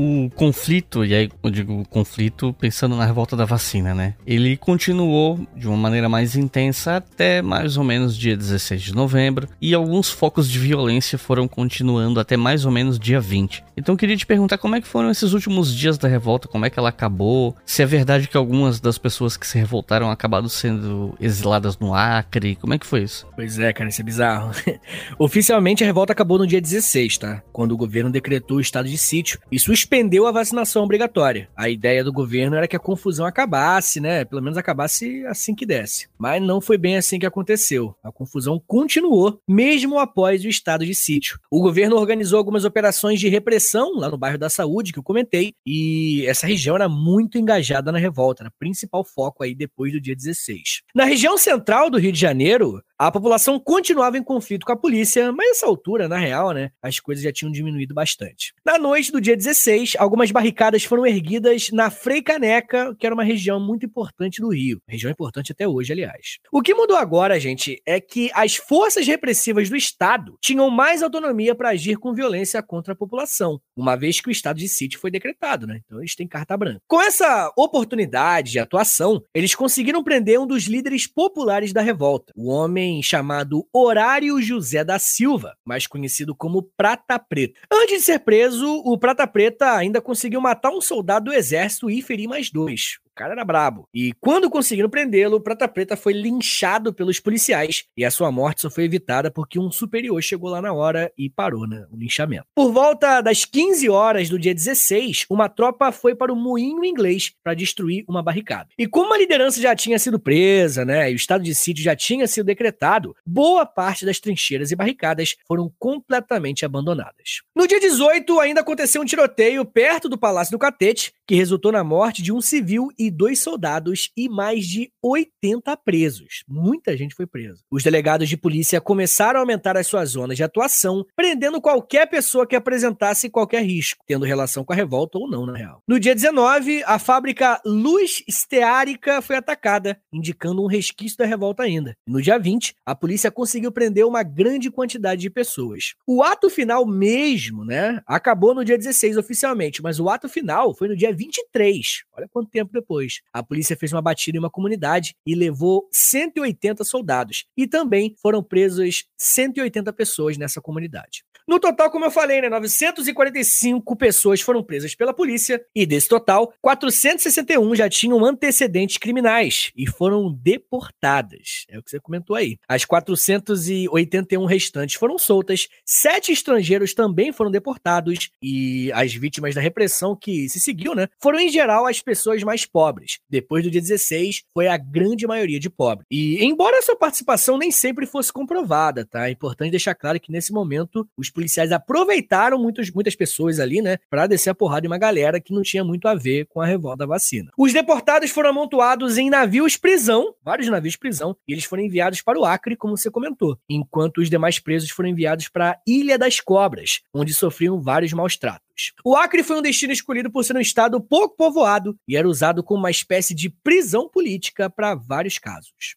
O conflito, e aí eu digo conflito pensando na revolta da vacina, né? Ele continuou de uma maneira mais intensa até mais ou menos dia 16 de novembro, e alguns focos de violência foram continuando até mais ou menos dia 20. Então eu queria te perguntar como é que foram esses últimos dias da revolta, como é que ela acabou, se é verdade que algumas das pessoas que se revoltaram acabaram sendo exiladas no Acre, como é que foi isso? Pois é, cara, isso é bizarro. (laughs) Oficialmente a revolta acabou no dia 16, tá? Quando o governo decretou o estado de sítio. Isso suspendeu a vacinação obrigatória. A ideia do governo era que a confusão acabasse, né? Pelo menos acabasse assim que desse. Mas não foi bem assim que aconteceu. A confusão continuou, mesmo após o estado de sítio. O governo organizou algumas operações de repressão lá no bairro da Saúde, que eu comentei, e essa região era muito engajada na revolta, era o principal foco aí depois do dia 16. Na região central do Rio de Janeiro, A população continuava em conflito com a polícia, mas nessa altura, na real, né, as coisas já tinham diminuído bastante. Na noite do dia 16, algumas barricadas foram erguidas na Frei Caneca, que era uma região muito importante do Rio. Região importante até hoje, aliás. O que mudou agora, gente, é que as forças repressivas do Estado tinham mais autonomia para agir com violência contra a população, uma vez que o estado de sítio foi decretado, né? Então eles têm carta branca. Com essa oportunidade de atuação, eles conseguiram prender um dos líderes populares da revolta, o homem chamado Horário José da Silva, mais conhecido como Prata Preta. Antes de ser preso, o Prata Preta ainda conseguiu matar um soldado do exército e ferir mais dois cara era brabo. E quando conseguiram prendê-lo, o Prata Preta foi linchado pelos policiais e a sua morte só foi evitada porque um superior chegou lá na hora e parou né, o linchamento. Por volta das 15 horas do dia 16, uma tropa foi para o moinho inglês para destruir uma barricada. E como a liderança já tinha sido presa, né, e o estado de sítio já tinha sido decretado, boa parte das trincheiras e barricadas foram completamente abandonadas. No dia 18, ainda aconteceu um tiroteio perto do Palácio do Catete, que resultou na morte de um civil e dois soldados e mais de 80 presos. Muita gente foi presa. Os delegados de polícia começaram a aumentar as suas zonas de atuação, prendendo qualquer pessoa que apresentasse qualquer risco, tendo relação com a revolta ou não, na real. No dia 19, a fábrica Luz Esteárica foi atacada, indicando um resquício da revolta ainda. No dia 20, a polícia conseguiu prender uma grande quantidade de pessoas. O ato final mesmo, né, acabou no dia 16 oficialmente, mas o ato final foi no dia 23. Olha quanto tempo depois. A polícia fez uma batida em uma comunidade e levou 180 soldados. E também foram presas 180 pessoas nessa comunidade. No total, como eu falei, né, 945 pessoas foram presas pela polícia e desse total, 461 já tinham antecedentes criminais e foram deportadas. É o que você comentou aí. As 481 restantes foram soltas, sete estrangeiros também foram deportados e as vítimas da repressão que se seguiu, né, foram em geral as pessoas mais pobres. Depois do dia 16, foi a grande maioria de pobres. E embora essa participação nem sempre fosse comprovada, tá? É importante deixar claro que nesse momento os policiais aproveitaram muitos, muitas pessoas ali, né, para descer a porrada em uma galera que não tinha muito a ver com a revolta da vacina. Os deportados foram amontoados em navios prisão, vários navios prisão, e eles foram enviados para o Acre, como você comentou, enquanto os demais presos foram enviados para a Ilha das Cobras, onde sofriam vários maus tratos. O Acre foi um destino escolhido por ser um estado pouco povoado e era usado como uma espécie de prisão política para vários casos.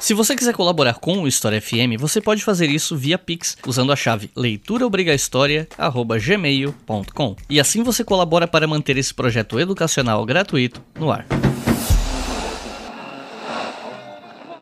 Se você quiser colaborar com o História FM, você pode fazer isso via Pix usando a chave leituraobrigahistoria@gmail.com. E assim você colabora para manter esse projeto educacional gratuito no ar.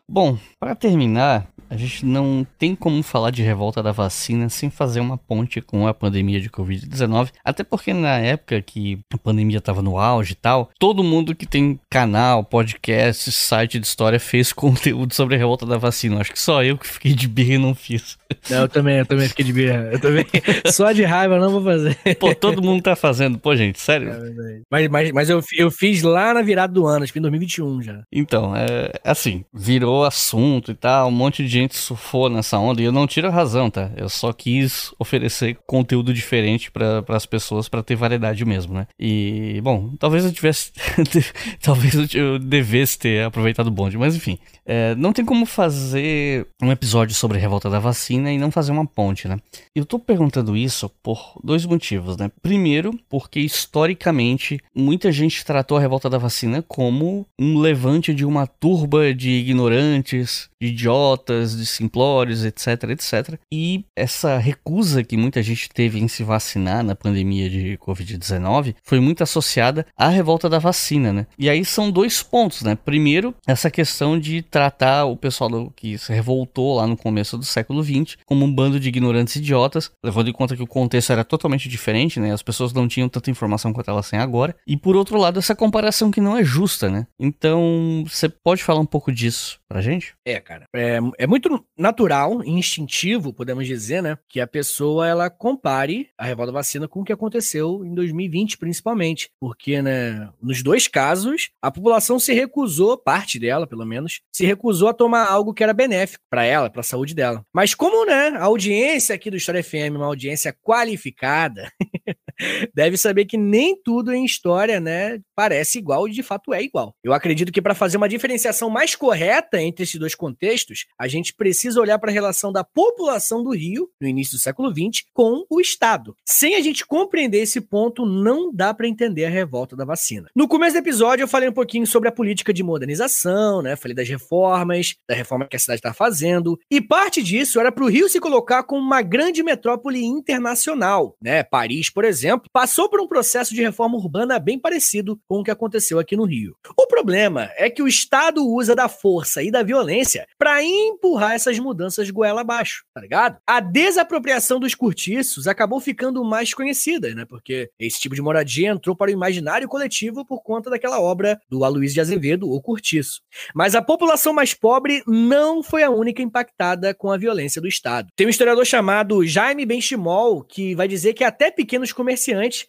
Bom, para terminar, a gente não tem como falar de revolta da vacina sem fazer uma ponte com a pandemia de Covid-19. Até porque na época que a pandemia estava no auge e tal, todo mundo que tem canal, podcast, site de história fez (laughs) conteúdo sobre a revolta da vacina. Acho que só eu que fiquei de birra e não fiz. Não, eu também, eu também fiquei de birra. Eu também. (laughs) só de raiva não vou fazer. Pô, todo mundo tá fazendo. Pô, gente, sério. É mas mas, mas eu, eu fiz lá na virada do ano, acho que em 2021 já. Então, é assim, virou assunto e tal, um monte de gente surfou nessa onda e eu não tiro a razão, tá? Eu só quis oferecer conteúdo diferente para as pessoas para ter variedade mesmo, né? E, bom, talvez eu tivesse. (laughs) talvez eu devesse ter aproveitado o bonde, mas enfim. É, não tem como fazer um episódio sobre a revolta da vacina e não fazer uma ponte, né? Eu tô perguntando isso por dois motivos, né? Primeiro, porque historicamente muita gente tratou a revolta da vacina como um levante de uma turba de ignorantes, de idiotas, de simplórios, etc, etc. E essa recusa que muita gente teve em se vacinar na pandemia de Covid-19 foi muito associada à revolta da vacina, né? E aí são dois pontos, né? Primeiro, essa questão de tratar o pessoal que se revoltou lá no começo do século XX como um bando de ignorantes idiotas, levando em conta que o contexto era totalmente diferente, né? As pessoas não tinham tanta informação quanto elas têm agora. E por outro lado, essa comparação que não é justa, né? Então, você pode falar um pouco disso pra gente? É, cara. É, é muito natural e instintivo, podemos dizer, né? Que a pessoa ela compare a revolta vacina com o que aconteceu em 2020, principalmente. Porque, né, nos dois casos, a população se recusou, parte dela, pelo menos, se recusou a tomar algo que era benéfico para ela, para a saúde dela. Mas como, né, a audiência aqui do História FM é uma audiência qualificada, (laughs) deve saber que nem tudo em história, né, parece igual e de fato é igual. Eu acredito que para fazer uma diferenciação mais correta entre esses dois contextos, a gente precisa olhar para a relação da população do Rio, no início do século XX, com o Estado. Sem a gente compreender esse ponto, não dá para entender a revolta da vacina. No começo do episódio, eu falei um pouquinho sobre a política de modernização, né? Falei das reformas, da reforma que a cidade está fazendo, e parte disso era para o Rio se colocar como uma grande metrópole internacional, né? Paris, por exemplo, passou por um processo de reforma urbana bem parecido com o que aconteceu aqui no Rio. O problema é que o Estado usa da força e da violência para empurrar essas mudanças goela abaixo, tá ligado? A desapropriação dos cortiços acabou ficando mais conhecida, né? Porque esse tipo de moradia entrou para o imaginário coletivo por conta daquela obra do Aloysio de Azevedo, O Cortiço. Mas a população mais pobre não foi a única impactada com a violência do Estado. Tem um historiador chamado Jaime Benchimol que vai dizer que até pequenos comerciantes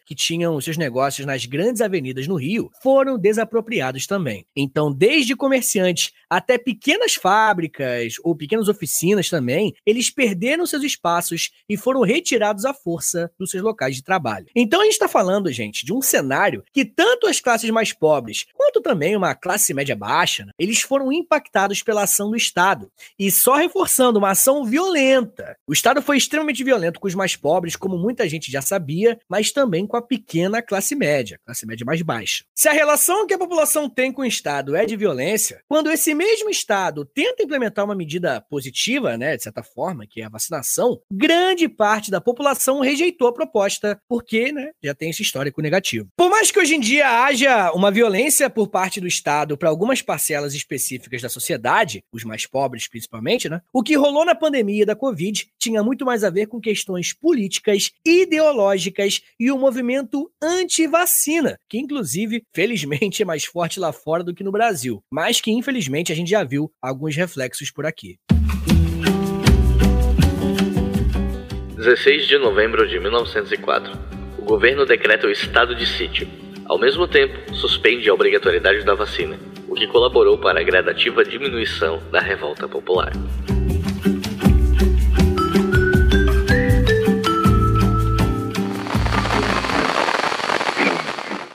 que tinham seus negócios nas grandes avenidas no Rio foram desapropriados também. Então, desde comerciantes até pequenas fábricas ou pequenas oficinas também, eles perderam seus espaços e foram retirados à força dos seus locais de trabalho. Então, a gente está falando, gente, de um cenário que tanto as classes mais pobres quanto também uma classe média baixa, né, eles foram impactados pela ação do Estado. E só reforçando, uma ação violenta. O Estado foi extremamente violento com os mais pobres, como muita gente já sabia, mas também com a pequena classe média, classe média mais baixa. Se a relação que a população tem com o Estado é de violência, quando esse mesmo Estado tenta implementar uma medida positiva, né, de certa forma, que é a vacinação, grande parte da população rejeitou a proposta, porque né, já tem esse histórico negativo. Por mais que hoje em dia haja uma violência por parte do Estado para algumas parcelas específicas da sociedade, os mais pobres principalmente, né, o que rolou na pandemia da Covid tinha muito mais a ver com questões políticas, ideológicas e o movimento anti-vacina, que inclusive, felizmente, é mais forte lá fora do que no Brasil, mas que infelizmente a gente já viu alguns reflexos por aqui. 16 de novembro de 1904. O governo decreta o estado de sítio. Ao mesmo tempo, suspende a obrigatoriedade da vacina, o que colaborou para a gradativa diminuição da revolta popular.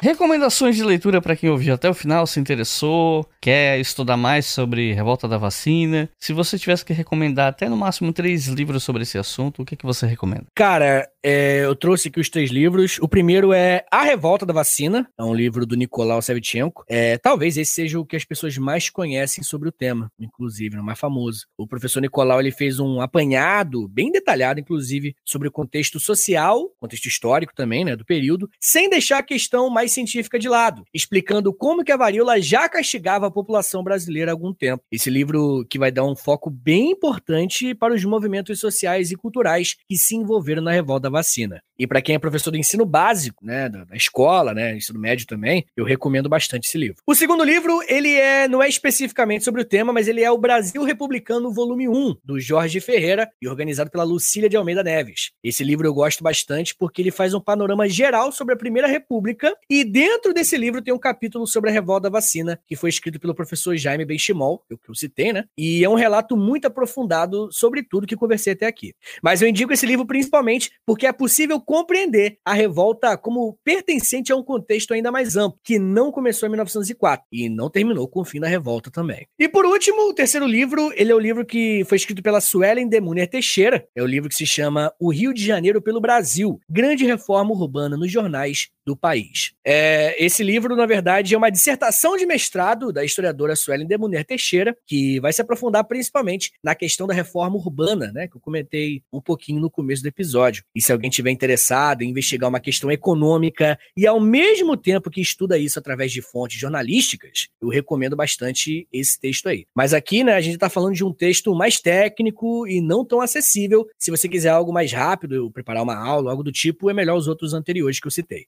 Recomendações de leitura para quem ouviu até o final, se interessou, quer estudar mais sobre revolta da vacina. Se você tivesse que recomendar até no máximo três livros sobre esse assunto, o que, que você recomenda? Cara, é, eu trouxe aqui os três livros. O primeiro é A Revolta da Vacina, é um livro do Nicolau Savchenko. É, talvez esse seja o que as pessoas mais conhecem sobre o tema, inclusive, o mais famoso. O professor Nicolau ele fez um apanhado, bem detalhado, inclusive, sobre o contexto social, contexto histórico também, né, do período, sem deixar a questão mais científica de lado, explicando como que a varíola já castigava a população brasileira há algum tempo. Esse livro que vai dar um foco bem importante para os movimentos sociais e culturais que se envolveram na revolta da vacina. E para quem é professor do ensino básico, né, da, da, escola, né, ensino médio também, eu recomendo bastante esse livro. O segundo livro, ele é não é especificamente sobre o tema, mas ele é o Brasil Republicano Volume 1, do Jorge Ferreira e organizado pela Lucília de Almeida Neves. Esse livro eu gosto bastante porque ele faz um panorama geral sobre a Primeira República e dentro desse livro tem um capítulo sobre a revolta da vacina, que foi escrito pelo professor Jaime Benchimol, que eu citei, né? E é um relato muito aprofundado sobre tudo que conversei até aqui. Mas eu indico esse livro principalmente porque é possível compreender a revolta como pertencente a um contexto ainda mais amplo, que não começou em 1904 e não terminou com o fim da revolta também. E por último, o terceiro livro, ele é o livro que foi escrito pela Suelen Demuner Teixeira, é o livro que se chama O Rio de Janeiro pelo Brasil, Grande Reforma Urbana nos Jornais do país. É, esse livro, na verdade, é uma dissertação de mestrado da historiadora Suelen Demuner Teixeira, que vai se aprofundar principalmente na questão da reforma urbana, né, que eu comentei um pouquinho no começo do episódio. E se alguém tiver interessado em investigar uma questão econômica e ao mesmo tempo que estuda isso através de fontes jornalísticas, eu recomendo bastante esse texto aí. Mas aqui, né, a gente está falando de um texto mais técnico e não tão acessível. Se você quiser algo mais rápido, preparar uma aula, algo do tipo, é melhor os outros anteriores que eu citei.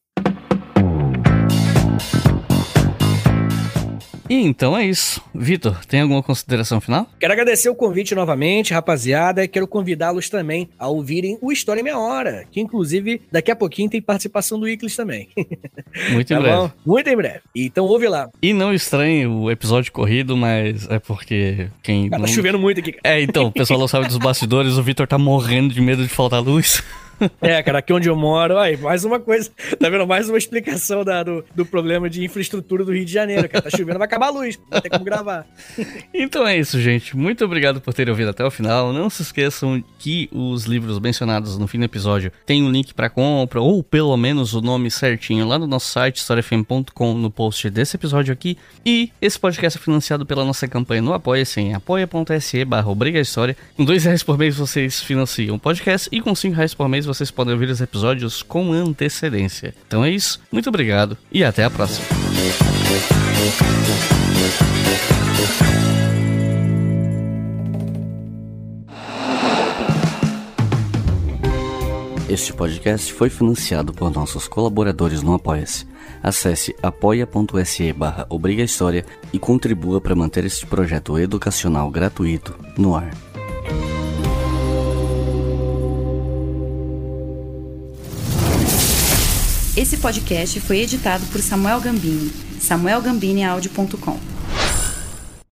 E então é isso. Vitor, tem alguma consideração final? Quero agradecer o convite novamente, rapaziada, e quero convidá-los também a ouvirem o História em Meia Hora, que inclusive daqui a pouquinho tem participação do Iclis também. (laughs) Muito em tá breve. Bom? Muito em breve. Então ouve lá. E não estranhe o episódio corrido, mas é porque quem. Cara, não... Tá chovendo muito aqui. É, então, o pessoal não sabe dos bastidores, o Vitor tá morrendo de medo de faltar luz. (laughs) É, cara, aqui onde eu moro, aí, mais uma coisa, tá vendo? Mais uma explicação da, do, do problema de infraestrutura do Rio de Janeiro, cara. Tá chovendo, vai acabar a luz, não tem como gravar. (laughs) Então é isso, gente. Muito obrigado por terem ouvido até o final. Não se esqueçam que os livros mencionados no fim do episódio têm um link para compra, ou pelo menos o nome certinho lá no nosso site, historiafm.com, no post desse episódio aqui. E esse podcast é financiado pela nossa campanha no Apoia-se em apoia.se barra História. Com dois reais por mês vocês financiam o podcast e com cinco reais por mês vocês podem ouvir os episódios com antecedência. Então é isso, muito obrigado e até a próxima. Este podcast foi financiado por nossos colaboradores no Apoia-se. Acesse apoia.se barra História e contribua para manter este projeto educacional gratuito no ar. Esse podcast foi editado por Samuel Gambini, samuelgambiniaudio.com.